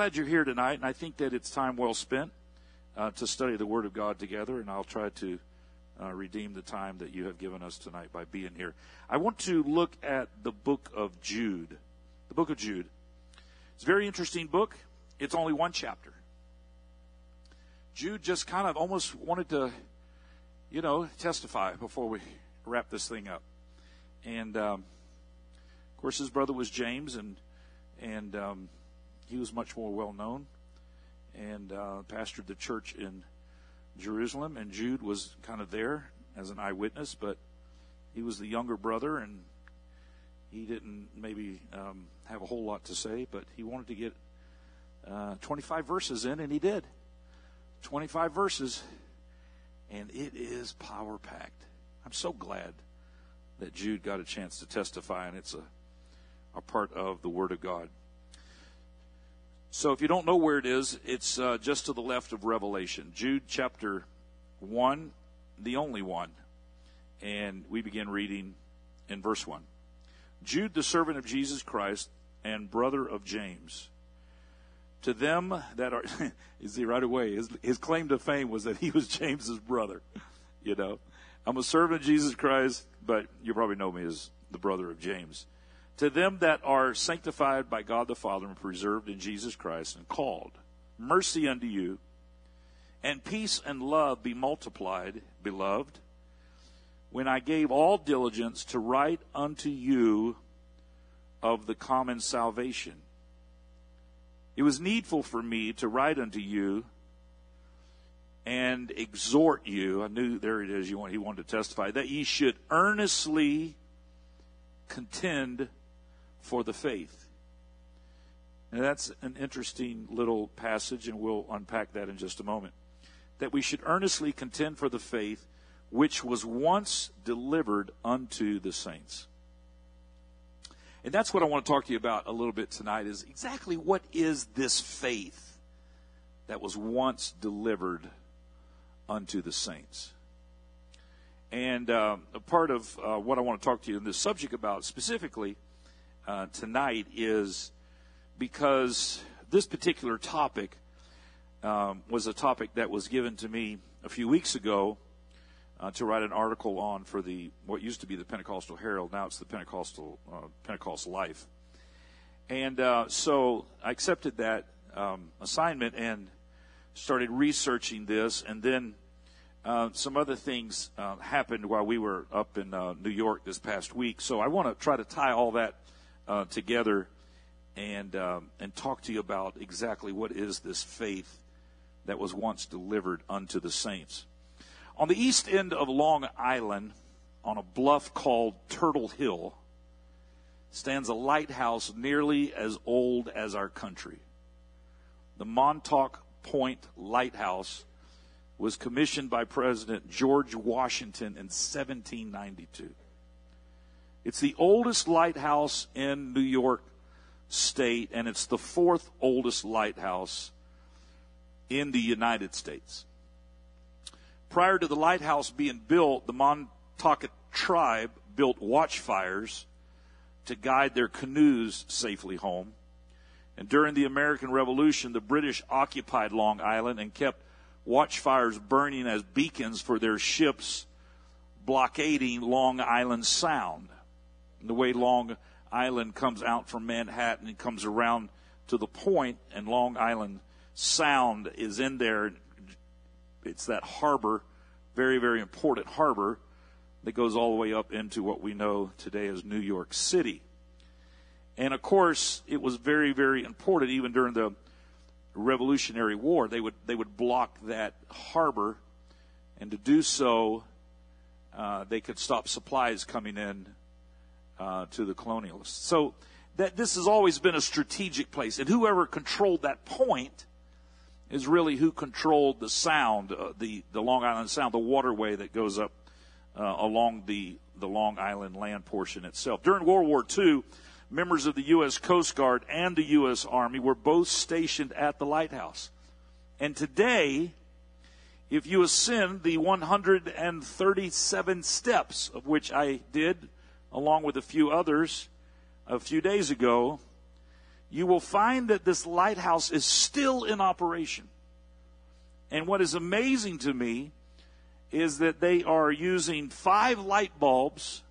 glad you're here tonight, and I think that it's time well spent uh, to study the Word of God together, and I'll try to uh, redeem the time that you have given us tonight by being here. I want to look at the book of Jude. The book of Jude. It's a very interesting book. It's only one chapter. Jude just kind of almost wanted to, you know, testify before we wrap this thing up. And um, of course, his brother was James, and and um, he was much more well known and uh, pastored the church in Jerusalem. And Jude was kind of there as an eyewitness, but he was the younger brother, and he didn't maybe um, have a whole lot to say, but he wanted to get uh, 25 verses in, and he did. 25 verses, and it is power packed. I'm so glad that Jude got a chance to testify, and it's a, a part of the Word of God. So if you don't know where it is, it's uh, just to the left of Revelation. Jude chapter 1, the only one. And we begin reading in verse 1. Jude, the servant of Jesus Christ and brother of James. To them that are, you see right away, his, his claim to fame was that he was James's brother. You know, I'm a servant of Jesus Christ, but you probably know me as the brother of James to them that are sanctified by God the Father and preserved in Jesus Christ and called, mercy unto you, and peace and love be multiplied, beloved, when I gave all diligence to write unto you of the common salvation. It was needful for me to write unto you and exhort you. I knew there it is. He wanted to testify that ye should earnestly contend for the faith. And that's an interesting little passage, and we'll unpack that in just a moment. That we should earnestly contend for the faith which was once delivered unto the saints. And that's what I want to talk to you about a little bit tonight is exactly what is this faith that was once delivered unto the saints. And uh, a part of uh, what I want to talk to you in this subject about specifically uh, tonight is because this particular topic um, was a topic that was given to me a few weeks ago uh, to write an article on for the what used to be the Pentecostal Herald. Now it's the Pentecostal uh, Pentecost Life. And uh, so I accepted that um, assignment and started researching this, and then uh, some other things uh, happened while we were up in uh, New York this past week. So I want to try to tie all that uh, together and um, and talk to you about exactly what is this faith that was once delivered unto the saints. On the east end of Long Island, on a bluff called Turtle Hill, stands a lighthouse nearly as old as our country. The Montauk Point Lighthouse was commissioned by President George Washington in 1792. It's the oldest lighthouse in New York State, and it's the fourth oldest lighthouse in the United States. Prior to the lighthouse being built, the Montauk tribe built watchfires to guide their canoes safely home. And during the American Revolution, the British occupied Long Island and kept watchfires burning as beacons for their ships blockading Long Island Sound the way Long Island comes out from Manhattan and comes around to the point, and Long Island Sound is in there. It's that harbor, very, very important harbor that goes all the way up into what we know today as New York City. And of course, it was very, very important even during the Revolutionary War. They would they would block that harbor, and to do so, uh, they could stop supplies coming in uh, to the colonialists. So that this has always been a strategic place, and whoever controlled that point is really who controlled the sound, uh, the the Long Island Sound, the waterway that goes up uh, along the the Long Island land portion itself. During World War II, members of the U.S. Coast Guard and the U.S. Army were both stationed at the lighthouse, and today. If you ascend the 137 steps of which I did along with a few others a few days ago, you will find that this lighthouse is still in operation. And what is amazing to me is that they are using five light bulbs,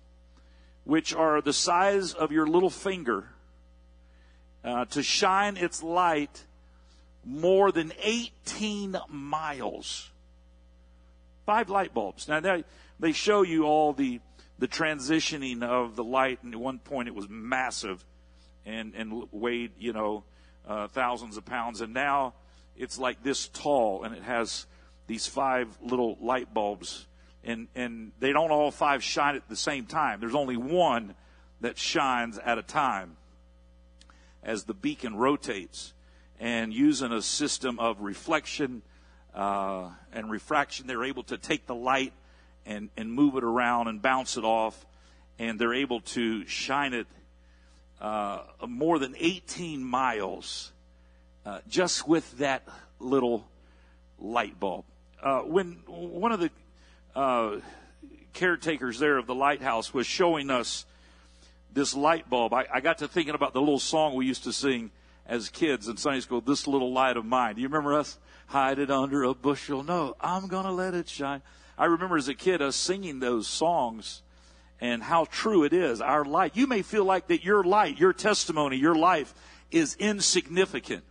which are the size of your little finger, uh, to shine its light more than 18 miles. Five light bulbs. Now, they, they show you all the, the transitioning of the light, and at one point it was massive and, and weighed, you know, uh, thousands of pounds, and now it's like this tall, and it has these five little light bulbs, and and they don't all five shine at the same time. There's only one that shines at a time as the beacon rotates, and using a system of reflection uh, and refraction, they're able to take the light and and move it around and bounce it off, and they're able to shine it uh, more than 18 miles uh, just with that little light bulb. Uh, when one of the uh, caretakers there of the lighthouse was showing us this light bulb, I, I got to thinking about the little song we used to sing as kids in Sunday school, This Little Light of Mine. Do you remember us? Hide it under a bushel. No, I'm going to let it shine. I remember as a kid us singing those songs and how true it is. Our light. You may feel like that your light, your testimony, your life is insignificant.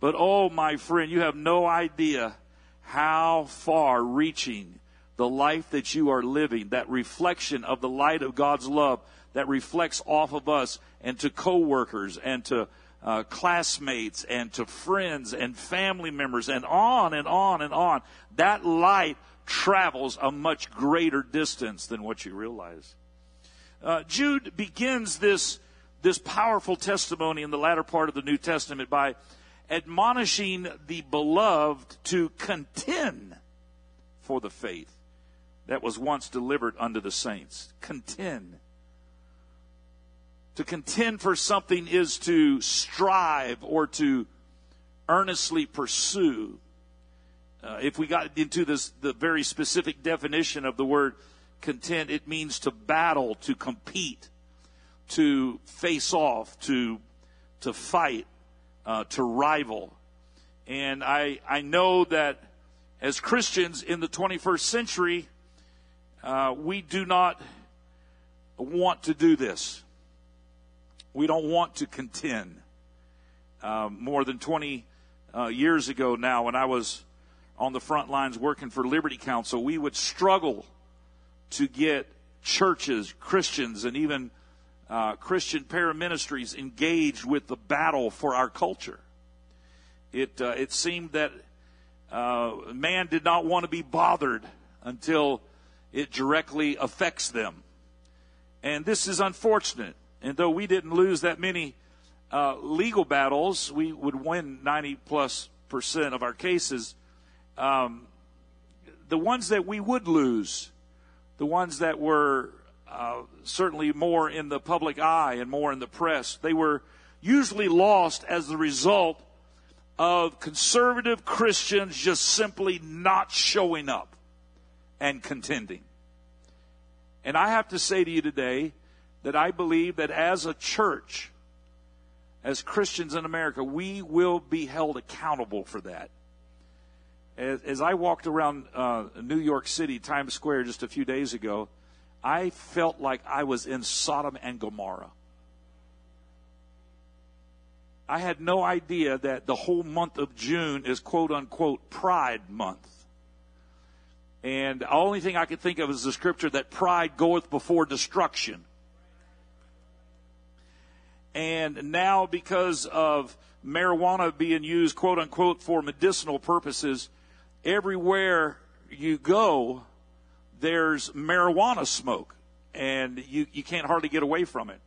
But oh, my friend, you have no idea how far reaching the life that you are living, that reflection of the light of God's love that reflects off of us and to coworkers and to uh, classmates and to friends and family members and on and on and on. That light travels a much greater distance than what you realize. Uh, Jude begins this, this powerful testimony in the latter part of the New Testament by admonishing the beloved to contend for the faith that was once delivered unto the saints. Contend. To contend for something is to strive or to earnestly pursue. Uh, if we got into this, the very specific definition of the word content, it means to battle, to compete, to face off, to, to fight, uh, to rival. And I, I know that as Christians in the 21st century, uh, we do not want to do this. We don't want to contend. Uh, more than 20 uh, years ago now, when I was on the front lines working for Liberty Counsel, we would struggle to get churches, Christians, and even uh, Christian paraministries engaged with the battle for our culture. It, uh, it seemed that uh, man did not want to be bothered until it directly affects them. And this is unfortunate. And though we didn't lose that many uh, legal battles, we would win 90 plus percent of our cases. Um, the ones that we would lose, the ones that were uh, certainly more in the public eye and more in the press. They were usually lost as the result of conservative Christians just simply not showing up and contending. And I have to say to you today that I believe that as a church, as Christians in America, we will be held accountable for that. As, as I walked around uh, New York City, Times Square, just a few days ago, I felt like I was in Sodom and Gomorrah. I had no idea that the whole month of June is quote unquote Pride Month. And the only thing I could think of is the scripture that pride goeth before destruction. And now, because of marijuana being used, quote unquote, for medicinal purposes, everywhere you go, there's marijuana smoke, and you, you can't hardly get away from it.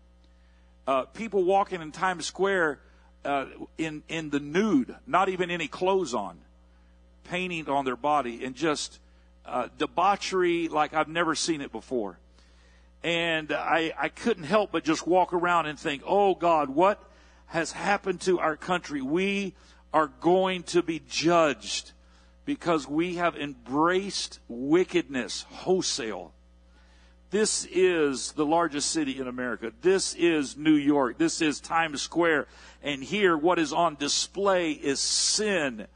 Uh, people walking in Times Square uh, in in the nude, not even any clothes on, painting on their body, and just uh, debauchery like I've never seen it before. And I, I couldn't help but just walk around and think, oh God, what has happened to our country? We are going to be judged because we have embraced wickedness wholesale. this is the largest city in America. This is New York. This is Times Square. And here, what is on display is sin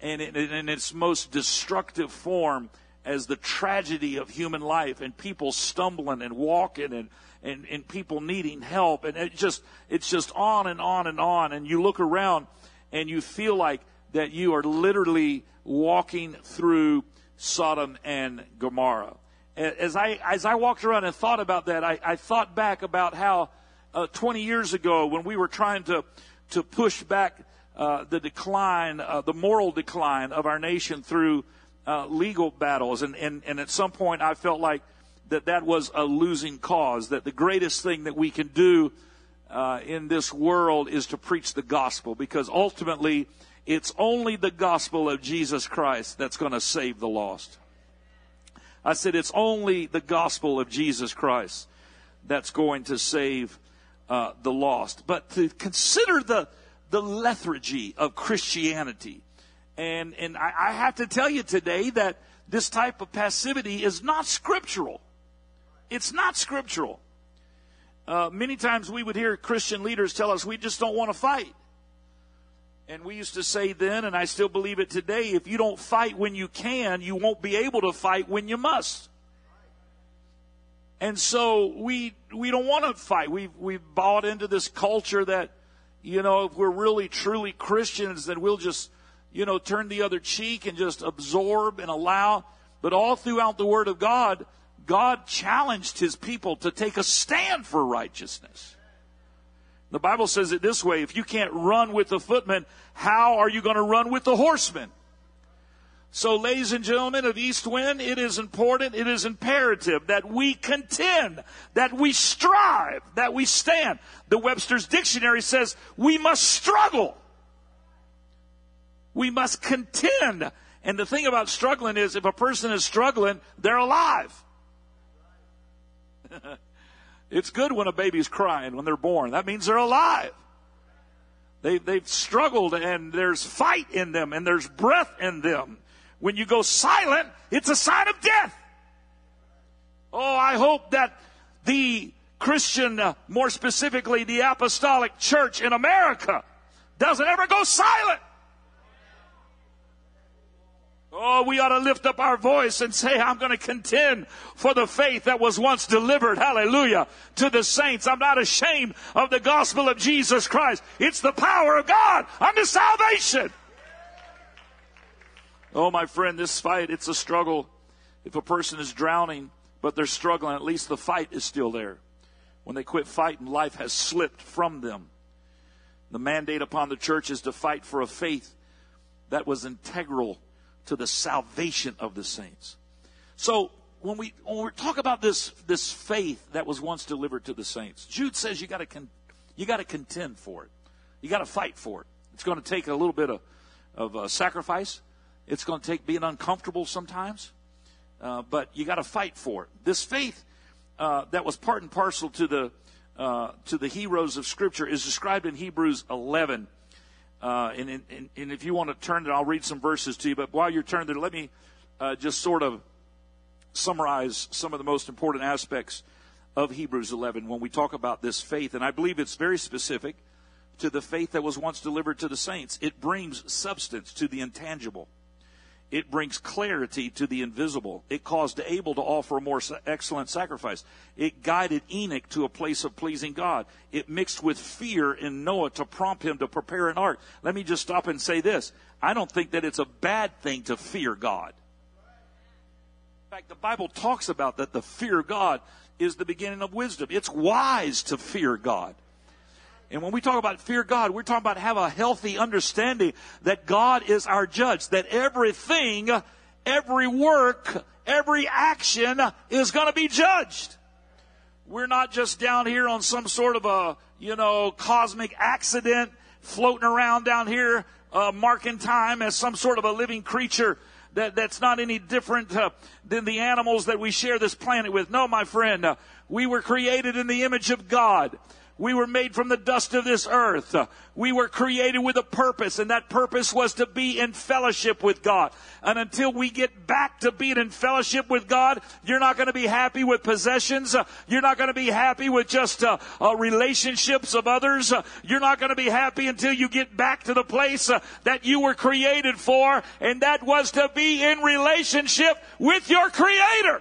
and in its most destructive form as the tragedy of human life and people stumbling and walking and, and, and people needing help. And it just, it's just on and on and on. And you look around and you feel like that you are literally walking through Sodom and Gomorrah. As I, as I walked around and thought about that, I, I thought back about how uh, 20 years ago when we were trying to, to push back uh, the decline, uh, the moral decline of our nation through uh, legal battles. And, and, and at some point I felt like that that was a losing cause, that the greatest thing that we can do uh, in this world is to preach the gospel because ultimately it's only the gospel of Jesus Christ that's going to save the lost. I said it's only the gospel of Jesus Christ that's going to save uh, the lost. But to consider the the lethargy of Christianity, and and I, I have to tell you today that this type of passivity is not scriptural. It's not scriptural. Uh, many times we would hear Christian leaders tell us we just don't want to fight. And we used to say then, and I still believe it today, if you don't fight when you can, you won't be able to fight when you must. And so we we don't want to fight. We've we've bought into this culture that, you know, if we're really truly Christians, then we'll just, you know, turn the other cheek and just absorb and allow. But all throughout the Word of God, God challenged his people to take a stand for righteousness. The Bible says it this way if you can't run with the footmen, how are you going to run with the horsemen? So, ladies and gentlemen of East Wind, it is important, it is imperative that we contend, that we strive, that we stand. The Webster's Dictionary says we must struggle. We must contend. And the thing about struggling is if a person is struggling, they're alive. It's good when a baby's crying when they're born. That means they're alive. They, they've struggled and there's fight in them and there's breath in them. When you go silent, it's a sign of death. Oh, I hope that the Christian, uh, more specifically the apostolic church in America, doesn't ever go silent. Oh, we ought to lift up our voice and say, I'm going to contend for the faith that was once delivered, hallelujah, to the saints. I'm not ashamed of the gospel of Jesus Christ. It's the power of God unto salvation. Oh, my friend, this fight, it's a struggle. If a person is drowning, but they're struggling, at least the fight is still there. When they quit fighting, life has slipped from them. The mandate upon the church is to fight for a faith that was integral to the salvation of the saints. So when we when we talk about this this faith that was once delivered to the saints, Jude says you got to con, you got to contend for it. You got to fight for it. It's going to take a little bit of of uh, sacrifice. It's going to take being uncomfortable sometimes, uh, but you got to fight for it. This faith uh, that was part and parcel to the uh, to the heroes of Scripture is described in Hebrews 11 uh, and, and, and, if you want to turn it, I'll read some verses to you. But while you're turning there, let me uh, just sort of summarize some of the most important aspects of Hebrews 11 when we talk about this faith. And I believe it's very specific to the faith that was once delivered to the saints. It brings substance to the intangible. It brings clarity to the invisible. It caused Abel to offer a more excellent sacrifice. It guided Enoch to a place of pleasing God. It mixed with fear in Noah to prompt him to prepare an ark. Let me just stop and say this. I don't think that it's a bad thing to fear God. In fact, the Bible talks about that the fear of God is the beginning of wisdom. It's wise to fear God. And when we talk about fear God, we're talking about have a healthy understanding that God is our judge, that everything, every work, every action is going to be judged. We're not just down here on some sort of a, you know, cosmic accident floating around down here, uh, marking time as some sort of a living creature that, that's not any different uh, than the animals that we share this planet with. No, my friend, uh, we were created in the image of God. We were made from the dust of this earth. We were created with a purpose, and that purpose was to be in fellowship with God. And until we get back to being in fellowship with God, you're not going to be happy with possessions. You're not going to be happy with just uh, uh, relationships of others. You're not going to be happy until you get back to the place uh, that you were created for, and that was to be in relationship with your Creator.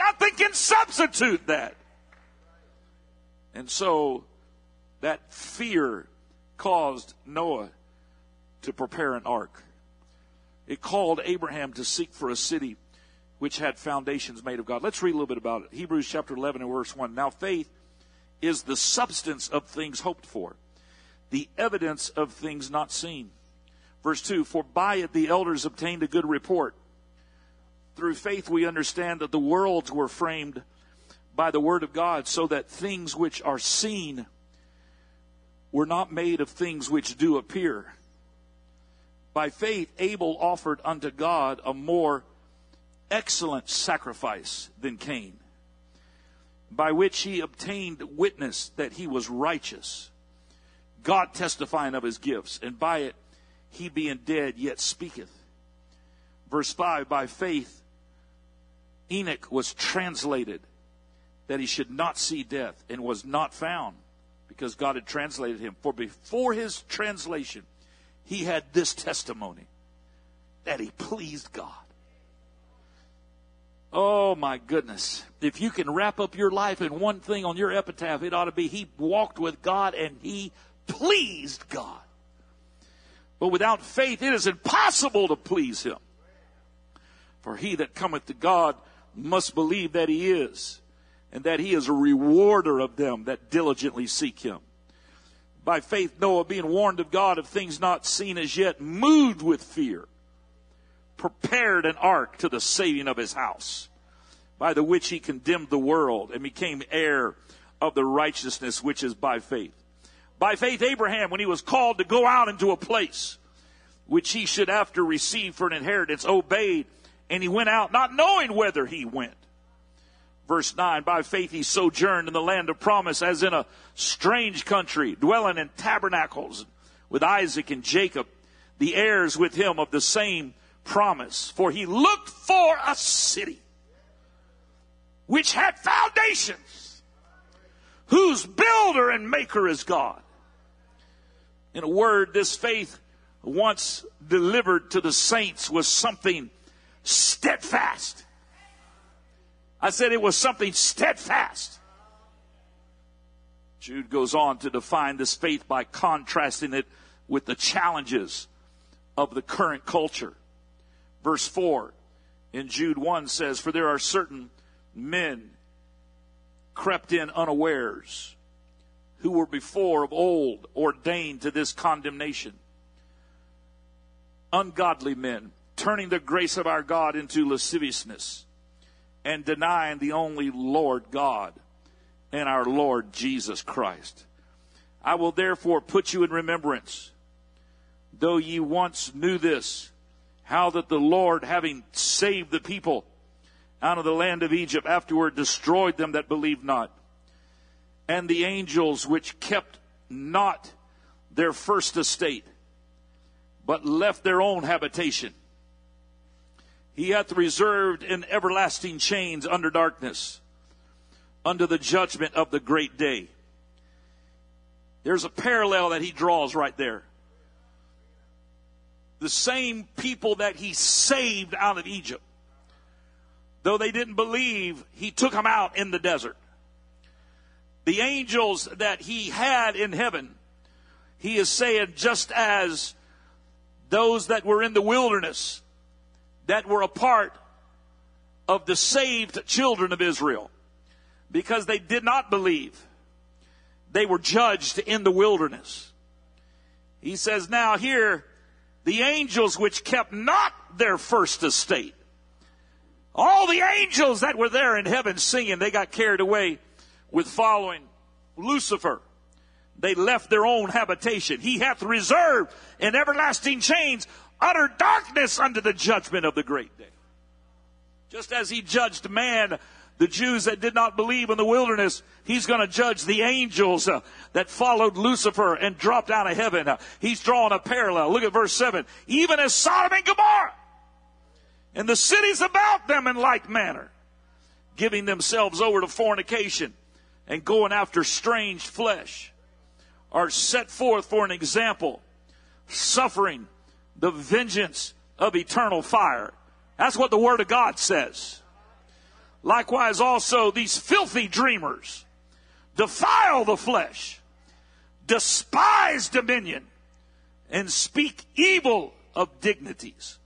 Nothing can substitute that. And so that fear caused Noah to prepare an ark. It called Abraham to seek for a city which had foundations made of God. Let's read a little bit about it. Hebrews chapter 11 and verse 1. Now faith is the substance of things hoped for, the evidence of things not seen. Verse 2 For by it the elders obtained a good report. Through faith we understand that the worlds were framed by the word of God, so that things which are seen were not made of things which do appear. By faith, Abel offered unto God a more excellent sacrifice than Cain, by which he obtained witness that he was righteous, God testifying of his gifts, and by it he being dead yet speaketh. Verse 5 By faith, Enoch was translated that he should not see death and was not found because God had translated him. For before his translation, he had this testimony that he pleased God. Oh my goodness. If you can wrap up your life in one thing on your epitaph, it ought to be he walked with God and he pleased God. But without faith, it is impossible to please him. For he that cometh to God must believe that he is and that he is a rewarder of them that diligently seek him. By faith, Noah, being warned of God of things not seen as yet, moved with fear, prepared an ark to the saving of his house, by the which he condemned the world and became heir of the righteousness which is by faith. By faith, Abraham, when he was called to go out into a place which he should after receive for an inheritance, obeyed, and he went out not knowing whither he went. Verse 9, by faith he sojourned in the land of promise as in a strange country, dwelling in tabernacles with Isaac and Jacob, the heirs with him of the same promise. For he looked for a city which had foundations, whose builder and maker is God. In a word, this faith once delivered to the saints was something steadfast I said it was something steadfast. Jude goes on to define this faith by contrasting it with the challenges of the current culture. Verse 4 in Jude 1 says, For there are certain men crept in unawares who were before of old ordained to this condemnation. Ungodly men, turning the grace of our God into lasciviousness and denying the only Lord God and our Lord Jesus Christ. I will therefore put you in remembrance, though ye once knew this, how that the Lord, having saved the people out of the land of Egypt, afterward destroyed them that believed not. And the angels which kept not their first estate, but left their own habitation he hath reserved in everlasting chains under darkness, under the judgment of the great day. There's a parallel that he draws right there. The same people that he saved out of Egypt, though they didn't believe, he took them out in the desert. The angels that he had in heaven, he is saying, just as those that were in the wilderness, that were a part of the saved children of Israel because they did not believe. They were judged in the wilderness. He says, now here, the angels which kept not their first estate, all the angels that were there in heaven singing, they got carried away with following Lucifer. They left their own habitation. He hath reserved in everlasting chains utter darkness under the judgment of the great day. Just as he judged man the Jews that did not believe in the wilderness, he's going to judge the angels uh, that followed Lucifer and dropped out of heaven. Uh, he's drawing a parallel. Look at verse 7. Even as Sodom and Gomorrah and the cities about them in like manner, giving themselves over to fornication and going after strange flesh, are set forth for an example, suffering the vengeance of eternal fire. That's what the Word of God says. Likewise, also these filthy dreamers defile the flesh, despise dominion, and speak evil of dignities.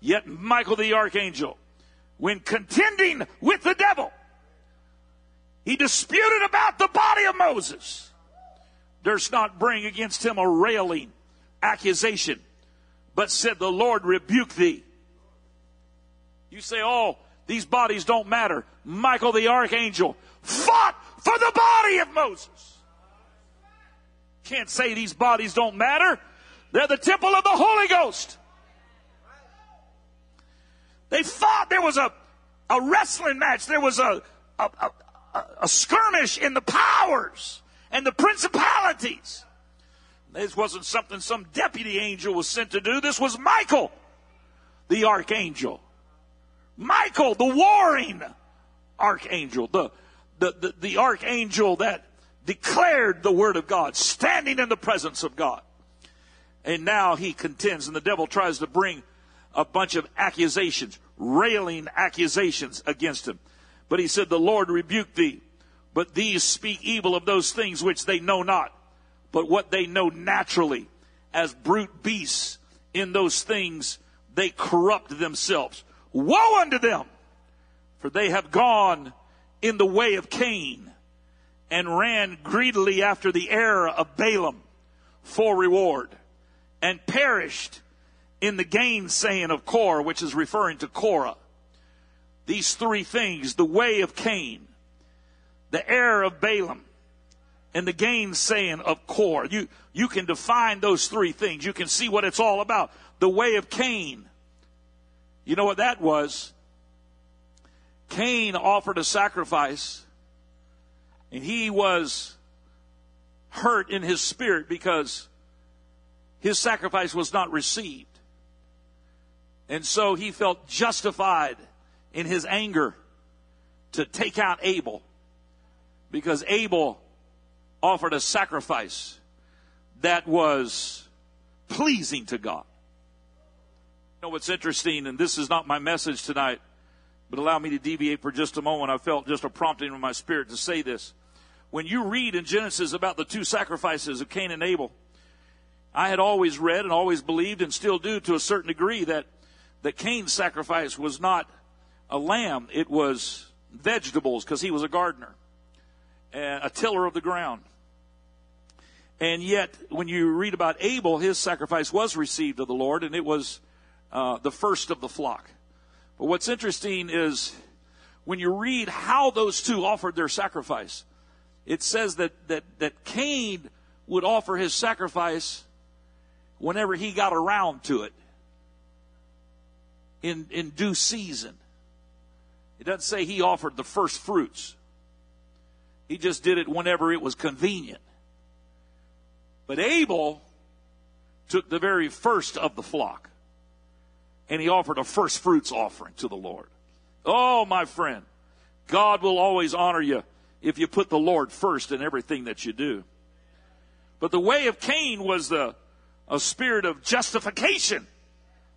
Yet Michael the archangel, when contending with the devil, he disputed about the body of Moses, durst not bring against him a railing accusation, but said, The Lord rebuke thee. You say, Oh, these bodies don't matter. Michael the archangel fought for the body of Moses. Can't say these bodies don't matter. They're the temple of the Holy Ghost. They fought. There was a, a wrestling match. There was a, a, a, a skirmish in the powers and the principalities. This wasn't something some deputy angel was sent to do. This was Michael, the archangel. Michael, the warring archangel, the, the, the, the, archangel that declared the word of God, standing in the presence of God. And now he contends, and the devil tries to bring a bunch of accusations, railing accusations against him. But he said, The Lord rebuke thee, but these speak evil of those things which they know not, but what they know naturally, as brute beasts in those things they corrupt themselves. Woe unto them, for they have gone in the way of Cain and ran greedily after the error of Balaam for reward and perished in the gainsaying of Korah, which is referring to Korah. These three things, the way of Cain, the error of Balaam, and the gainsaying of Korah. You, you can define those three things. You can see what it's all about. The way of Cain you know what that was? Cain offered a sacrifice, and he was hurt in his spirit because his sacrifice was not received. And so he felt justified in his anger to take out Abel because Abel offered a sacrifice that was pleasing to God You know what's interesting, and this is not my message tonight, but allow me to deviate for just a moment. I felt just a prompting in my spirit to say this. When you read in Genesis about the two sacrifices of Cain and Abel, I had always read and always believed and still do to a certain degree that, that Cain's sacrifice was not a lamb, it was vegetables because he was a gardener, a tiller of the ground. And yet, when you read about Abel, his sacrifice was received of the Lord, and it was uh, the first of the flock. But what's interesting is when you read how those two offered their sacrifice, it says that, that, that Cain would offer his sacrifice whenever he got around to it in, in due season. It doesn't say he offered the first fruits. He just did it whenever it was convenient. But Abel took the very first of the flock and he offered a first fruits offering to the Lord. Oh, my friend, God will always honor you if you put the Lord first in everything that you do. But the way of Cain was the, a spirit of justification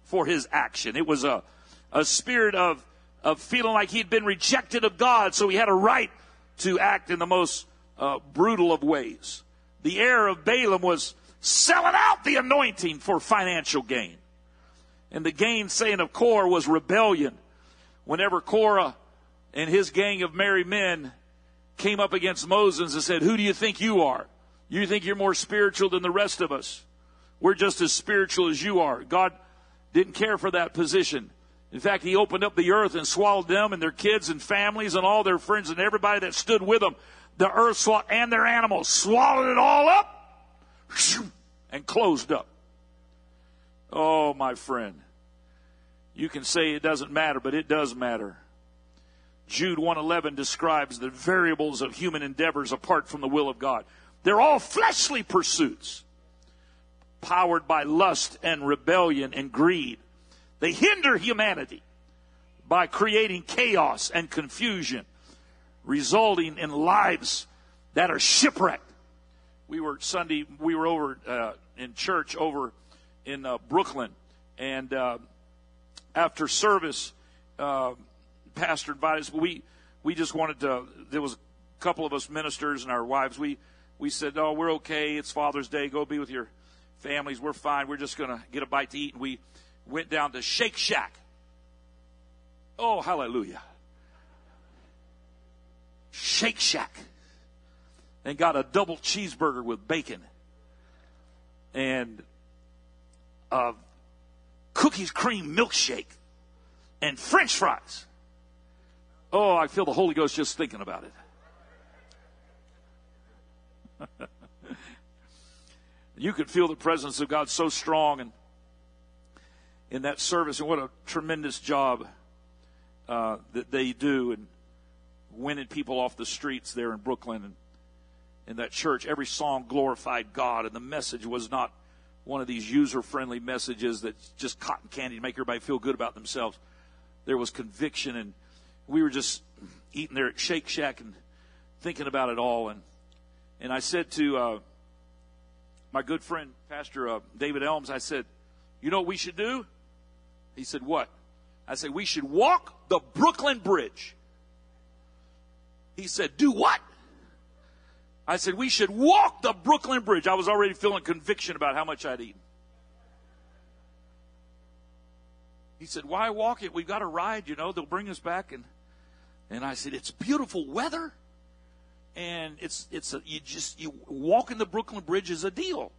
for his action. It was a, a spirit of, of feeling like he'd been rejected of God, so he had a right to act in the most uh, brutal of ways. The heir of Balaam was selling out the anointing for financial gain. And the gainsaying of Korah was rebellion. Whenever Korah and his gang of merry men came up against Moses and said, Who do you think you are? You think you're more spiritual than the rest of us? We're just as spiritual as you are. God didn't care for that position. In fact, He opened up the earth and swallowed them and their kids and families and all their friends and everybody that stood with them. The earth swallowed, and their animals swallowed it all up and closed up. Oh, my friend. You can say it doesn't matter, but it does matter. Jude 111 describes the variables of human endeavors apart from the will of God. They're all fleshly pursuits, powered by lust and rebellion and greed. They hinder humanity by creating chaos and confusion, resulting in lives that are shipwrecked. We were Sunday, we were over uh, in church over in uh, Brooklyn, and uh, after service, uh, pastor invited us. We we just wanted to. There was a couple of us ministers and our wives. We we said, "Oh, we're okay. It's Father's Day. Go be with your families. We're fine. We're just to get a bite to eat." And we went down to Shake Shack. Oh, hallelujah! Shake Shack, and got a double cheeseburger with bacon. And a cookies cream milkshake. And French fries. Oh, I feel the Holy Ghost just thinking about it. you could feel the presence of God so strong and in that service, and what a tremendous job uh, that they do. And winning people off the streets there in Brooklyn and in that church. Every song glorified God, and the message was not one of these user-friendly messages that's just cotton candy to make everybody feel good about themselves. There was conviction and we were just eating there at Shake Shack and thinking about it all. And, and I said to uh, my good friend, Pastor uh, David Elms, I said, You know what we should do? He said, What? I said, We should walk the Brooklyn Bridge. He said, Do what? I said, We should walk the Brooklyn Bridge. I was already feeling conviction about how much I'd eaten. He said, Why walk it? We've got a ride, you know, they'll bring us back and and I said, "It's beautiful weather, and it's it's a, you just you walking the Brooklyn Bridge is a deal."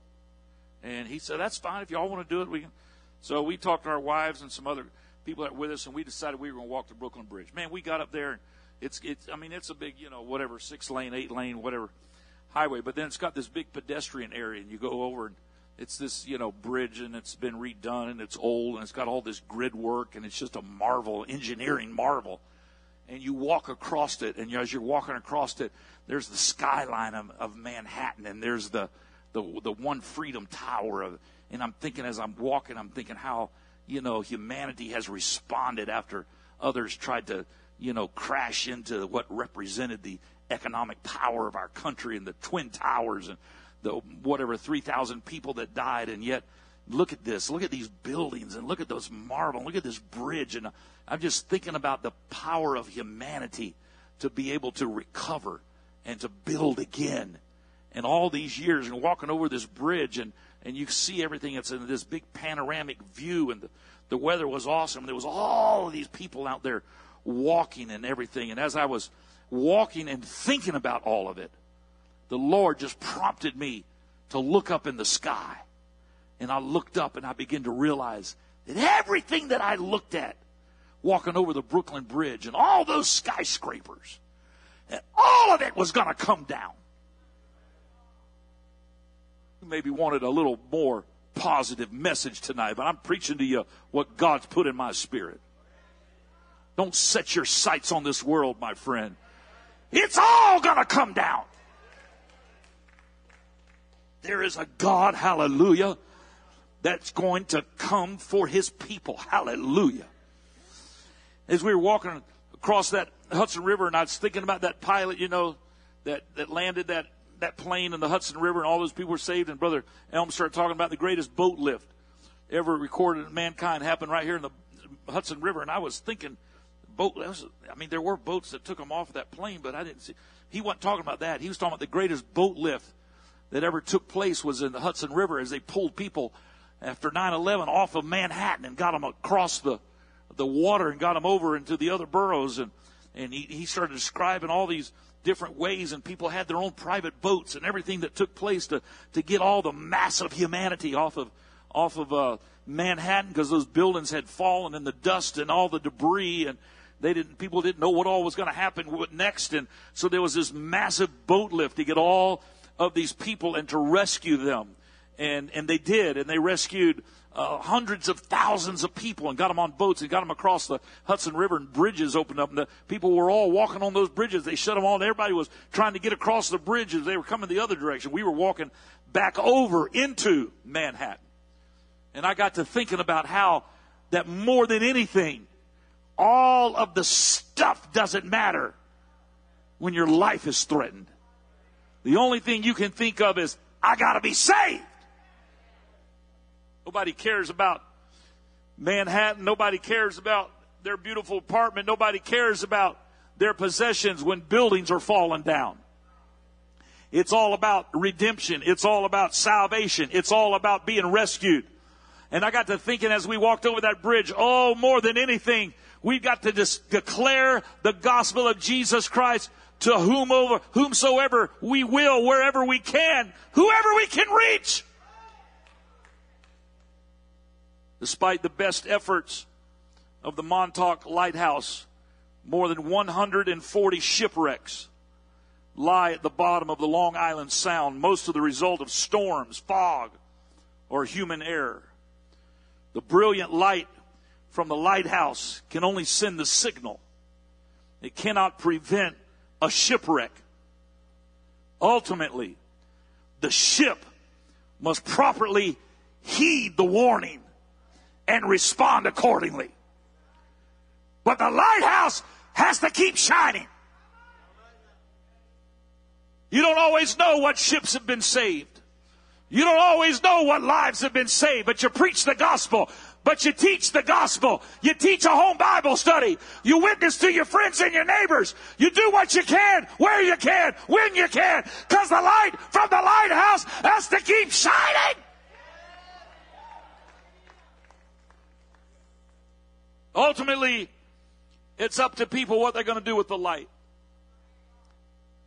And he said, "That's fine if y'all want to do it. We can." So we talked to our wives and some other people that were with us, and we decided we were going to walk the Brooklyn Bridge. Man, we got up there, and it's it's I mean it's a big you know whatever six lane, eight lane, whatever highway, but then it's got this big pedestrian area, and you go over and it's this you know bridge and it's been redone and it's old and it's got all this grid work and it's just a marvel engineering marvel. And you walk across it, and as you're walking across it, there's the skyline of, of Manhattan, and there's the, the the one Freedom Tower of, and I'm thinking as I'm walking, I'm thinking how you know humanity has responded after others tried to you know crash into what represented the economic power of our country and the twin towers and the whatever 3,000 people that died, and yet look at this, look at these buildings, and look at those marble, look at this bridge, and I'm just thinking about the power of humanity to be able to recover and to build again. And all these years, and walking over this bridge, and and you see everything. It's in this big panoramic view, and the, the weather was awesome. There was all of these people out there walking and everything. And as I was walking and thinking about all of it, the Lord just prompted me to look up in the sky and I looked up and I began to realize that everything that I looked at walking over the Brooklyn Bridge and all those skyscrapers, and all of it was going to come down. You maybe wanted a little more positive message tonight, but I'm preaching to you what God's put in my spirit. Don't set your sights on this world, my friend. It's all going to come down. There is a God, hallelujah, that's going to come for his people. Hallelujah. As we were walking across that Hudson River and I was thinking about that pilot, you know, that, that landed that, that plane in the Hudson River and all those people were saved and Brother Elm started talking about the greatest boat lift ever recorded in mankind happened right here in the Hudson River and I was thinking boat was, I mean there were boats that took them off of that plane but I didn't see he wasn't talking about that. He was talking about the greatest boat lift that ever took place was in the Hudson River as they pulled people after 9/11 off of Manhattan and got them across the the water and got them over into the other boroughs and and he, he started describing all these different ways and people had their own private boats and everything that took place to to get all the mass of humanity off of off of uh, Manhattan because those buildings had fallen in the dust and all the debris and they didn't people didn't know what all was going to happen next and so there was this massive boat lift to get all of these people and to rescue them And, and they did, and they rescued uh, hundreds of thousands of people and got them on boats and got them across the Hudson River and bridges opened up and the people were all walking on those bridges. They shut them all. Everybody was trying to get across the bridges. They were coming the other direction. We were walking back over into Manhattan. And I got to thinking about how that more than anything, all of the stuff doesn't matter when your life is threatened. The only thing you can think of is, I gotta be saved. Nobody cares about Manhattan. Nobody cares about their beautiful apartment. Nobody cares about their possessions when buildings are falling down. It's all about redemption. It's all about salvation. It's all about being rescued. And I got to thinking as we walked over that bridge, oh, more than anything, we've got to dis- declare the gospel of Jesus Christ to whomsoever we will, wherever we can, whoever we can reach. Despite the best efforts of the Montauk Lighthouse, more than 140 shipwrecks lie at the bottom of the Long Island Sound, most of the result of storms, fog, or human error. The brilliant light from the lighthouse can only send the signal. It cannot prevent a shipwreck. Ultimately, the ship must properly heed the warning and respond accordingly. But the lighthouse has to keep shining. You don't always know what ships have been saved. You don't always know what lives have been saved, but you preach the gospel. But you teach the gospel. You teach a home Bible study. You witness to your friends and your neighbors. You do what you can, where you can, when you can. Cause the light from the lighthouse has to keep shining. Ultimately, it's up to people what they're going to do with the light.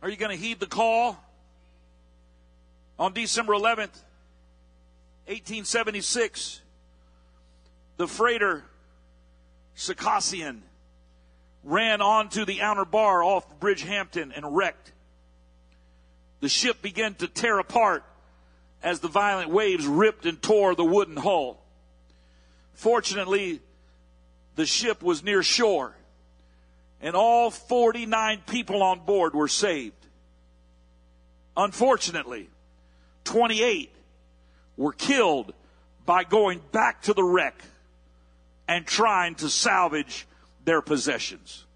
Are you going to heed the call? On December 11th, 1876, the freighter Circassian ran onto the outer bar off Bridgehampton and wrecked. The ship began to tear apart as the violent waves ripped and tore the wooden hull. Fortunately, the ship was near shore and all 49 people on board were saved. Unfortunately, 28 were killed by going back to the wreck and trying to salvage their possessions.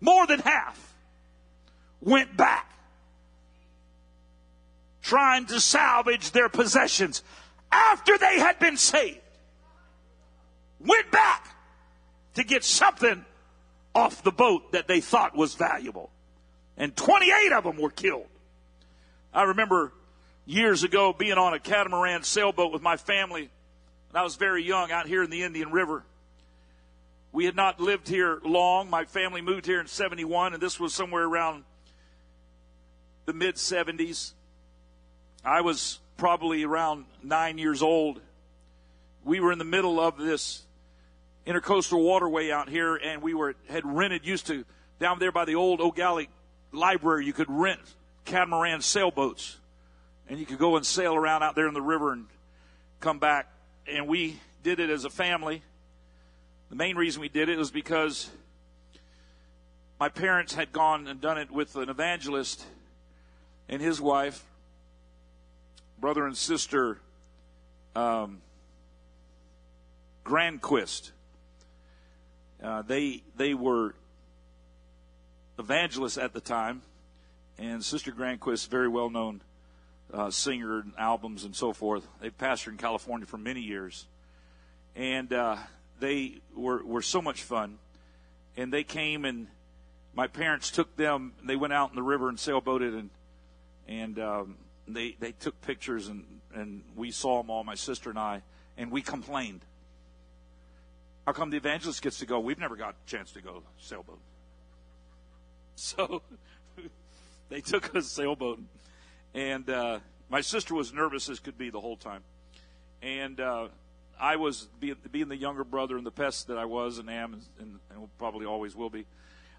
More than half went back trying to salvage their possessions after they had been saved went back to get something off the boat that they thought was valuable. And 28 of them were killed. I remember years ago being on a catamaran sailboat with my family. I was very young out here in the Indian River. We had not lived here long. My family moved here in 71, and this was somewhere around the mid 70s. I was probably around nine years old. We were in the middle of this intercoastal waterway out here, and we were had rented used to down there by the old Eau Gallie Library. You could rent catamaran sailboats, and you could go and sail around out there in the river and come back. And we did it as a family. The main reason we did it was because my parents had gone and done it with an evangelist and his wife, brother and sister um, Grandquist. Uh, they they were evangelists at the time, and Sister Grandquist, very well known uh, singer and albums and so forth. They've pastored in California for many years, and uh, they were were so much fun. And they came and my parents took them. They went out in the river and sailboated and and um, they they took pictures and and we saw them all. My sister and I, and we complained how come the evangelist gets to go? We've never got a chance to go sailboat. So they took us sailboat, and uh, my sister was nervous as could be the whole time, and uh, I was being, being the younger brother and the pest that I was and am, and, and probably always will be.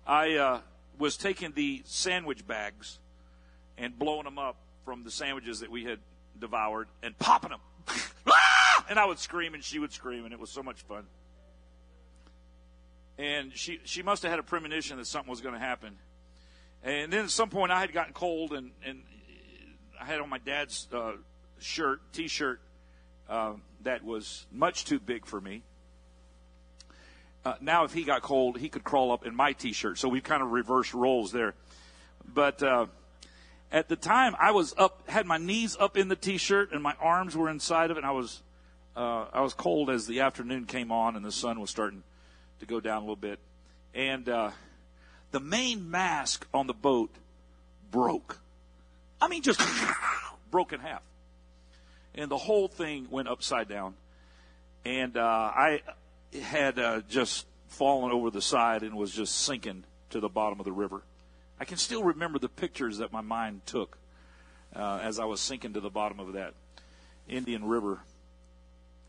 I uh, was taking the sandwich bags and blowing them up from the sandwiches that we had devoured and popping them. ah! And I would scream and she would scream, and it was so much fun. And she, she must have had a premonition that something was going to happen. And then at some point I had gotten cold and, and I had on my dad's uh, shirt, t-shirt, uh, that was much too big for me. Uh, now, if he got cold, he could crawl up in my t-shirt. So we kind of reversed roles there. But uh, at the time, I was up, had my knees up in the t-shirt, and my arms were inside of it. And I was, uh, I was cold as the afternoon came on, and the sun was starting to go down a little bit. And uh, the main mast on the boat broke. I mean, just broke in half. And the whole thing went upside down. And uh, I had uh, just fallen over the side and was just sinking to the bottom of the river. I can still remember the pictures that my mind took uh, as I was sinking to the bottom of that Indian River.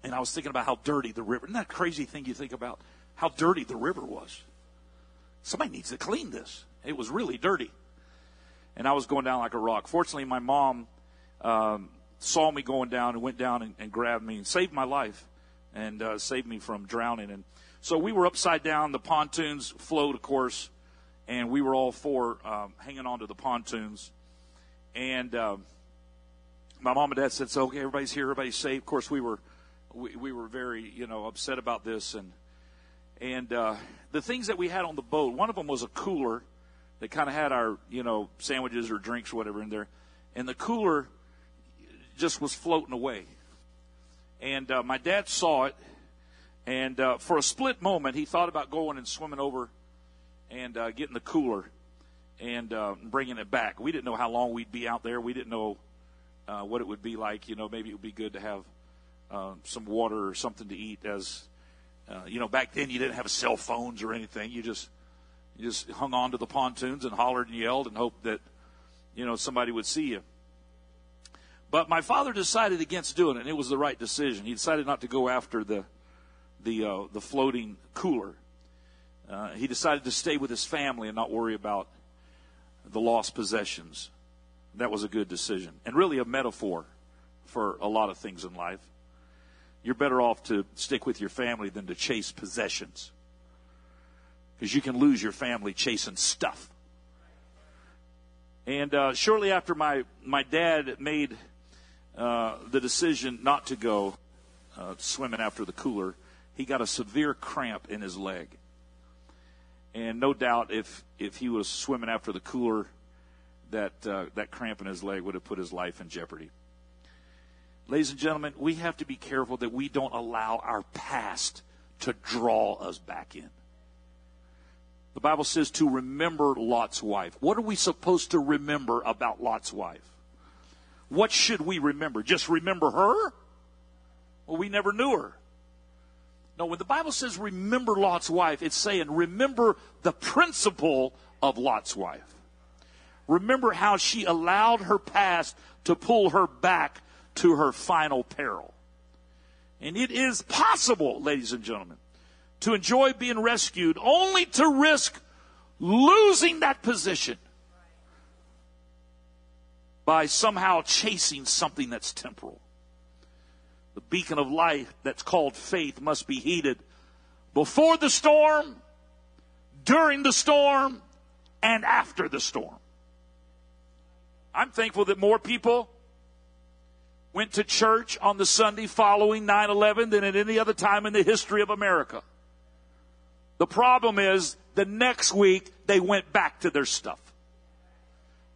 And I was thinking about how dirty the river. Isn't that crazy thing you think about? How dirty the river was. Somebody needs to clean this. It was really dirty. And I was going down like a rock. Fortunately, my mom um, saw me going down and went down and, and grabbed me and saved my life and uh, saved me from drowning. And so we were upside down. The pontoons flowed, of course, and we were all four um, hanging onto the pontoons. And uh, my mom and dad said, "So okay, everybody's here, everybody's safe." Of course, we were we, we were very you know upset about this, and and uh, the things that we had on the boat. One of them was a cooler that kind of had our you know sandwiches or drinks or whatever in there, and the cooler just was floating away. And uh, my dad saw it, and uh, for a split moment, he thought about going and swimming over and uh, getting the cooler and uh, bringing it back. We didn't know how long we'd be out there. We didn't know uh, what it would be like. You know, maybe it would be good to have uh, some water or something to eat. As uh, you know, back then you didn't have cell phones or anything. You just you just hung on to the pontoons and hollered and yelled and hoped that you know somebody would see you. But my father decided against doing it, and it was the right decision. He decided not to go after the the uh, the floating cooler. Uh, he decided to stay with his family and not worry about the lost possessions. That was a good decision, and really a metaphor for a lot of things in life. You're better off to stick with your family than to chase possessions, because you can lose your family chasing stuff. And uh, shortly after my my dad made uh, the decision not to go uh, swimming after the cooler, he got a severe cramp in his leg. And no doubt, if if he was swimming after the cooler, that uh, that cramp in his leg would have put his life in jeopardy. Ladies and gentlemen, we have to be careful that we don't allow our past to draw us back in. The Bible says to remember Lot's wife. What are we supposed to remember about Lot's wife? What should we remember? Just remember her? Well, we never knew her. No, when the Bible says remember Lot's wife, it's saying remember the principle of Lot's wife. Remember how she allowed her past to pull her back to her final peril. And it is possible, ladies and gentlemen, to enjoy being rescued only to risk losing that position by somehow chasing something that's temporal. The beacon of light that's called faith must be heeded before the storm, during the storm, and after the storm. I'm thankful that more people went to church on the Sunday following 9 11 than at any other time in the history of America. The problem is the next week they went back to their stuff.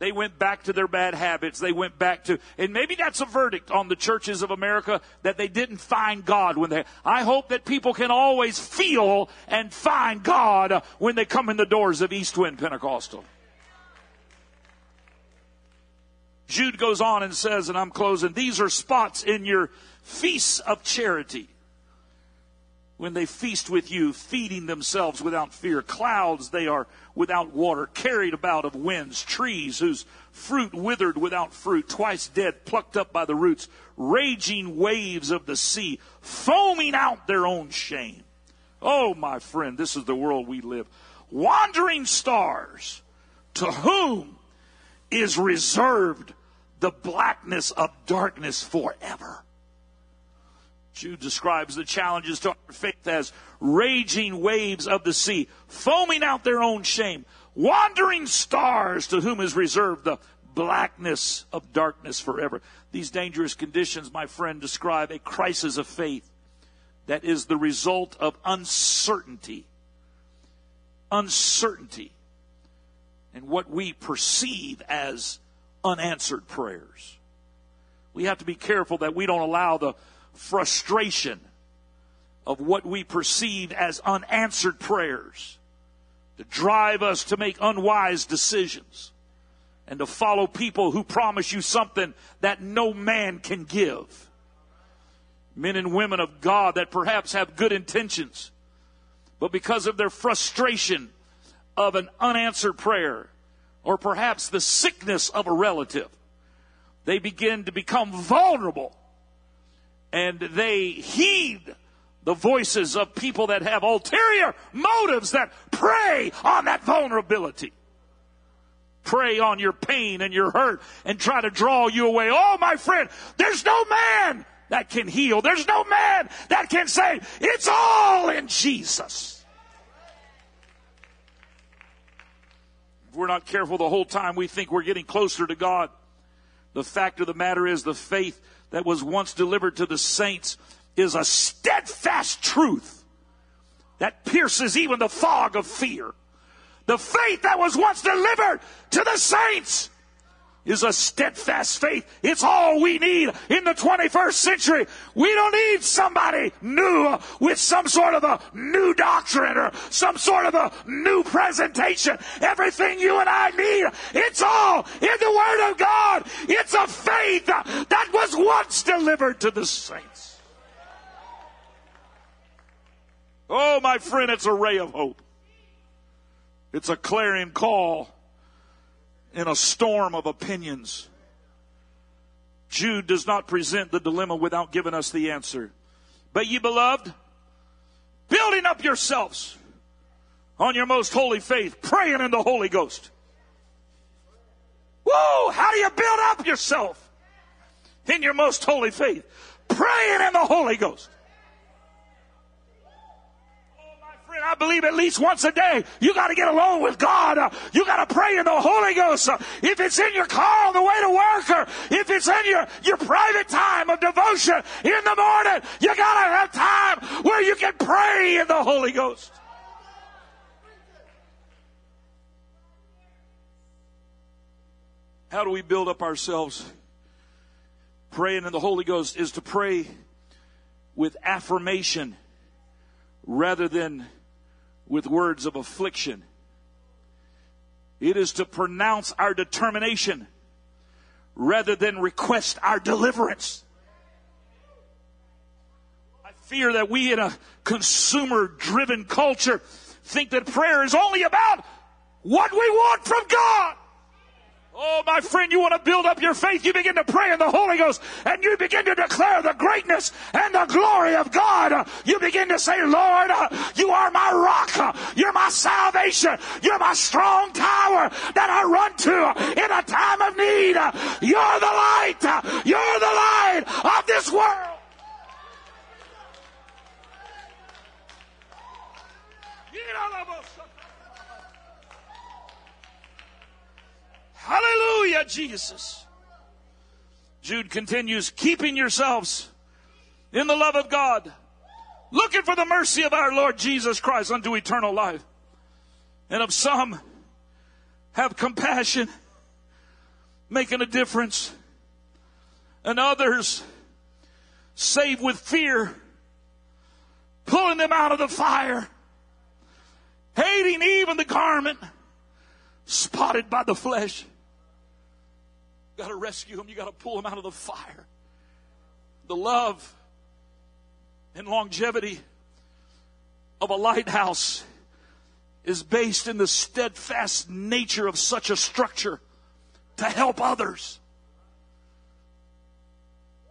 They went back to their bad habits. They went back to, and maybe that's a verdict on the churches of America that they didn't find God when they, I hope that people can always feel and find God when they come in the doors of East Wind Pentecostal. Jude goes on and says, and I'm closing, these are spots in your feasts of charity when they feast with you, feeding themselves without fear. Clouds they are without water, carried about of winds, trees whose fruit withered without fruit, twice dead, plucked up by the roots, raging waves of the sea, foaming out their own shame. Oh, my friend, this is the world we live. Wandering stars, to whom is reserved the blackness of darkness forever. Jude describes the challenges to our faith as raging waves of the sea, foaming out their own shame, wandering stars to whom is reserved the blackness of darkness forever. These dangerous conditions, my friend, describe a crisis of faith that is the result of uncertainty. Uncertainty. And what we perceive as unanswered prayers. We have to be careful that we don't allow the frustration of what we perceive as unanswered prayers to drive us to make unwise decisions and to follow people who promise you something that no man can give. Men and women of God that perhaps have good intentions, but because of their frustration of an unanswered prayer, or perhaps the sickness of a relative, they begin to become vulnerable and they heed the voices of people that have ulterior motives that prey on that vulnerability. Prey on your pain and your hurt and try to draw you away. Oh, my friend, there's no man that can heal. There's no man that can say, it's all in Jesus. If we're not careful the whole time, we think we're getting closer to God. The fact of the matter is the faith that was once delivered to the saints is a steadfast truth that pierces even the fog of fear. The faith that was once delivered to the saints is a steadfast faith. It's all we need in the 21st century. We don't need somebody new with some sort of a new doctrine or some sort of a new presentation. Everything you and I need, it's all in the Word of God. It's a faith that was once delivered to the saints. Oh, my friend, it's a ray of hope. It's a clarion call in a storm of opinions. Jude does not present the dilemma without giving us the answer. But ye beloved, building up yourselves on your most holy faith, praying in the Holy Ghost. Whoa, how do you build up yourself in your most holy faith? Praying in the Holy Ghost. I believe at least once a day, you got to get alone with God. Uh, you got to pray in the Holy Ghost. Uh, if it's in your car on the way to work or if it's in your, your private time of devotion in the morning, you got to have time where you can pray in the Holy Ghost. How do we build up ourselves? Praying in the Holy Ghost is to pray with affirmation rather than with words of affliction. It is to pronounce our determination rather than request our deliverance. I fear that we in a consumer driven culture think that prayer is only about what we want from God. Oh, my friend, you want to build up your faith. You begin to pray in the Holy Ghost and you begin to declare the greatness and the glory of God. You begin to say, Lord, you are my rock. You're my salvation. You're my strong tower that I run to in a time of need. You're the light. You're the light of this world. Hallelujah, Jesus. Jude continues, keeping yourselves in the love of God, looking for the mercy of our Lord Jesus Christ unto eternal life. And of some, have compassion, making a difference. And others, save with fear, pulling them out of the fire, hating even the garment spotted by the flesh You got to rescue them. You got to pull them out of the fire. The love and longevity of a lighthouse is based in the steadfast nature of such a structure to help others.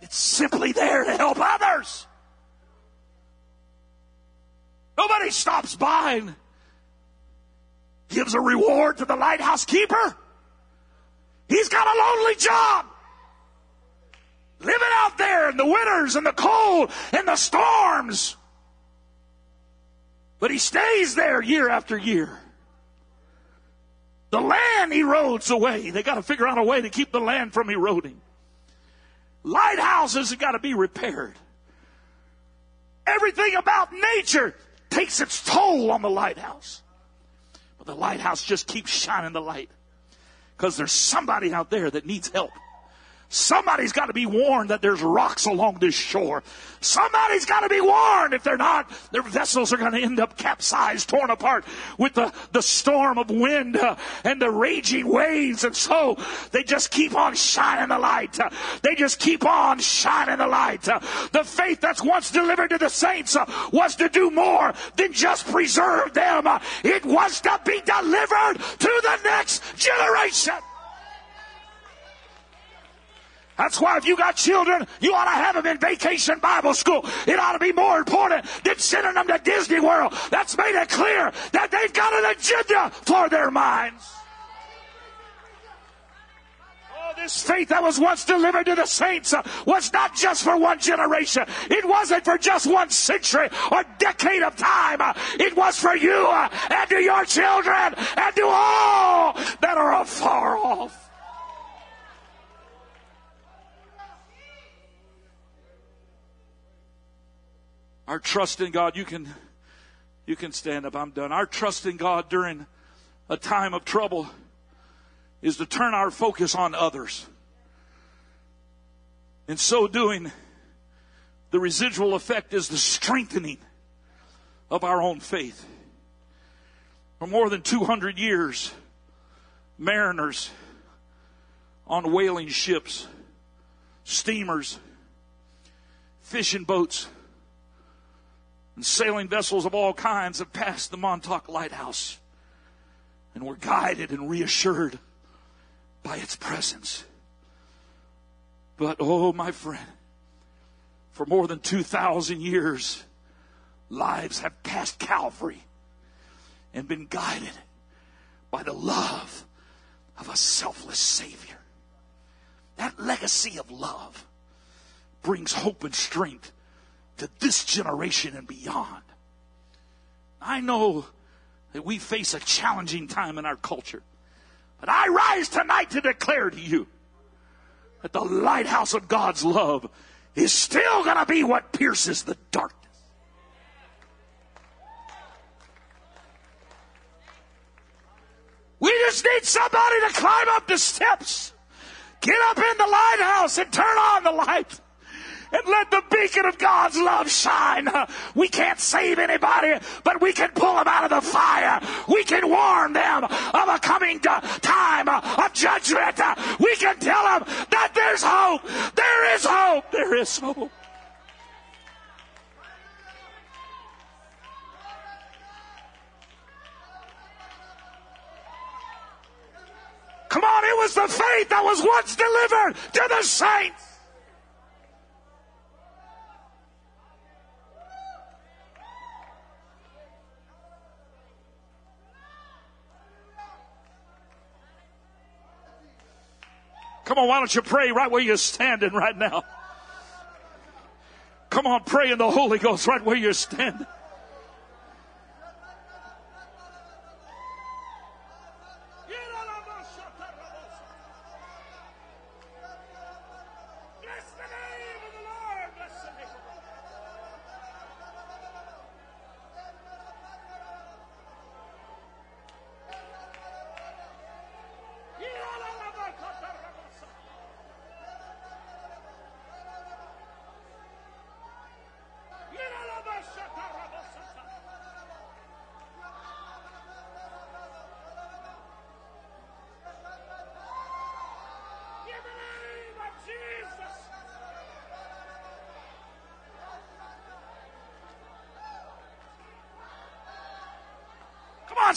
It's simply there to help others. Nobody stops by gives a reward to the lighthouse keeper. He's got a lonely job. living out there in the winters and the cold and the storms. But he stays there year after year. The land erodes away. They got to figure out a way to keep the land from eroding. Lighthouses have got to be repaired. Everything about nature takes its toll on the lighthouse. The lighthouse just keeps shining the light because there's somebody out there that needs help. Somebody's got to be warned that there's rocks along this shore. Somebody's got to be warned if they're not, their vessels are going to end up capsized, torn apart with the, the storm of wind uh, and the raging waves. And so they just keep on shining the light. Uh, they just keep on shining the light. Uh, the faith that's once delivered to the saints uh, was to do more than just preserve them. Uh, it was to be delivered to the next generation. That's why if you got children, you ought to have them in vacation Bible school. It ought to be more important than sending them to Disney World. That's made it clear that they've got an agenda for their minds. Oh, this faith that was once delivered to the saints uh, was not just for one generation. It wasn't for just one century or decade of time. Uh, it was for you uh, and to your children and to all that are afar off. Our trust in God, you can, you can stand up. I'm done. Our trust in God during a time of trouble is to turn our focus on others. In so doing, the residual effect is the strengthening of our own faith. For more than 200 years, mariners on whaling ships, steamers, fishing boats, and sailing vessels of all kinds have passed the Montauk Lighthouse and were guided and reassured by its presence. But, oh, my friend, for more than 2,000 years, lives have passed Calvary and been guided by the love of a selfless Savior. That legacy of love brings hope and strength to this generation and beyond. I know that we face a challenging time in our culture, but I rise tonight to declare to you that the lighthouse of God's love is still going to be what pierces the darkness. We just need somebody to climb up the steps, get up in the lighthouse, and turn on the light and let the beacon of God's love shine. We can't save anybody, but we can pull them out of the fire. We can warn them of a coming time of judgment. We can tell them that there's hope. There is hope. There is hope. Come on, it was the faith that was once delivered to the saints. Come on, why don't you pray right where you're standing right now? Come on, pray in the Holy Ghost right where you're standing.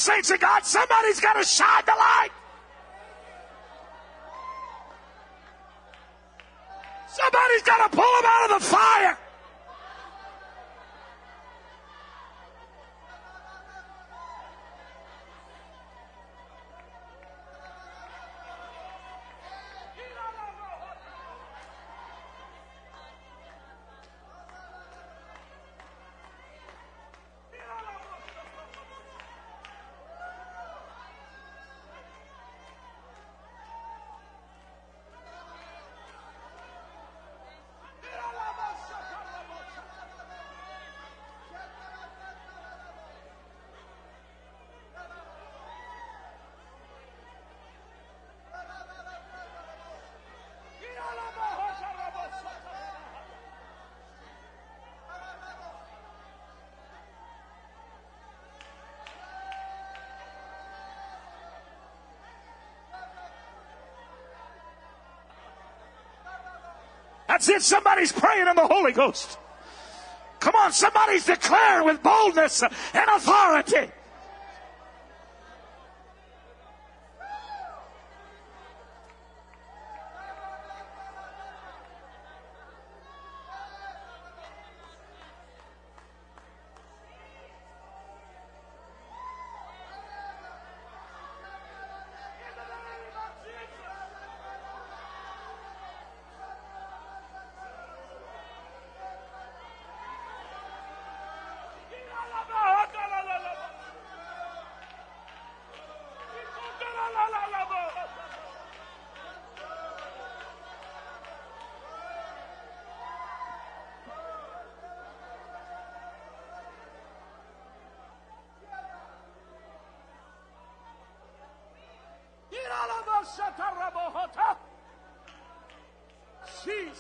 Saints of God, somebody's got to shine the light. That's it. Somebody's praying in the Holy Ghost. Come on, somebody's declaring with boldness and authority.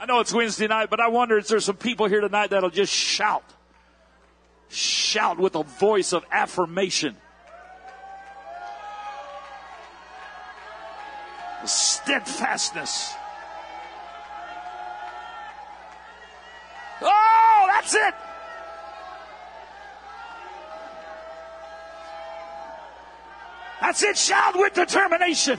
I know it's Wednesday night, but I wonder if there's some people here tonight that'll just shout. Shout with a voice of affirmation. Steadfastness. Oh, that's it. That's it. Shout with determination.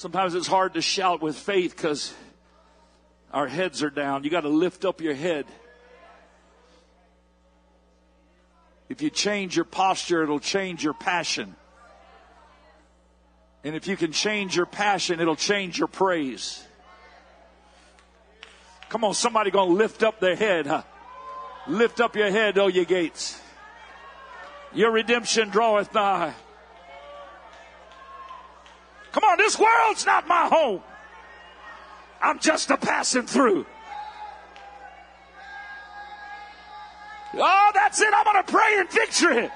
Sometimes it's hard to shout with faith because our heads are down. You got to lift up your head. If you change your posture, it'll change your passion. And if you can change your passion, it'll change your praise. Come on, somebody gonna lift up their head, huh? Lift up your head, O ye gates. Your redemption draweth nigh. Come on, this world's not my home. I'm just a passing through. Oh, that's it. I'm going to pray in victory.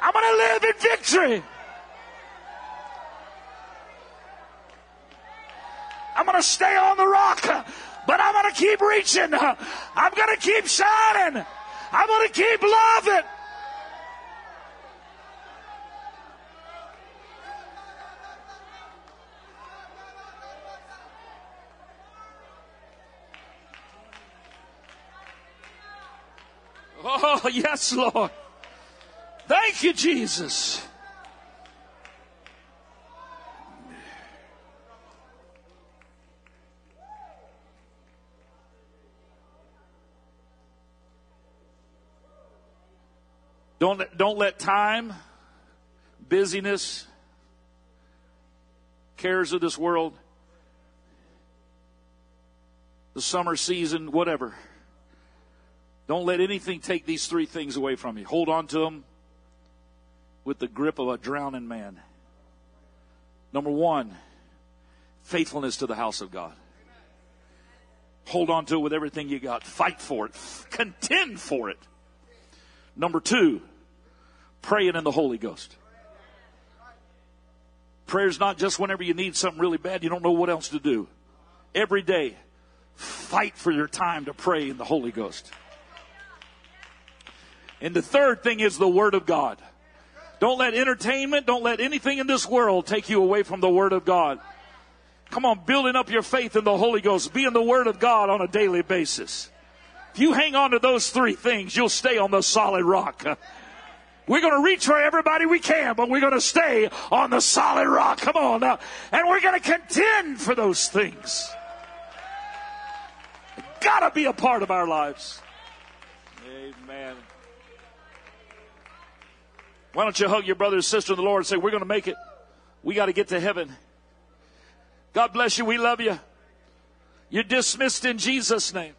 I'm going to live in victory. I'm going to stay on the rock, but I'm going to keep reaching. I'm going to keep shining. I'm going to keep loving. Oh, yes, Lord. Thank you, Jesus. Don't don't let time, busyness, cares of this world, the summer season, whatever. Don't let anything take these three things away from you. Hold on to them with the grip of a drowning man. Number one, faithfulness to the house of God. Hold on to it with everything you got. Fight for it. Contend for it. Number two, praying in the Holy Ghost. Prayer's not just whenever you need something really bad, you don't know what else to do. Every day, fight for your time to pray in the Holy Ghost. And the third thing is the Word of God. Don't let entertainment, don't let anything in this world take you away from the Word of God. Come on, building up your faith in the Holy Ghost, be in the Word of God on a daily basis. If you hang on to those three things, you'll stay on the solid rock. We're going to reach for everybody we can, but we're going to stay on the solid rock. Come on now. And we're going to contend for those things. Gotta be a part of our lives. Amen. Why don't you hug your brother and sister in the Lord and say, We're going to make it. We got to get to heaven. God bless you. We love you. You're dismissed in Jesus' name.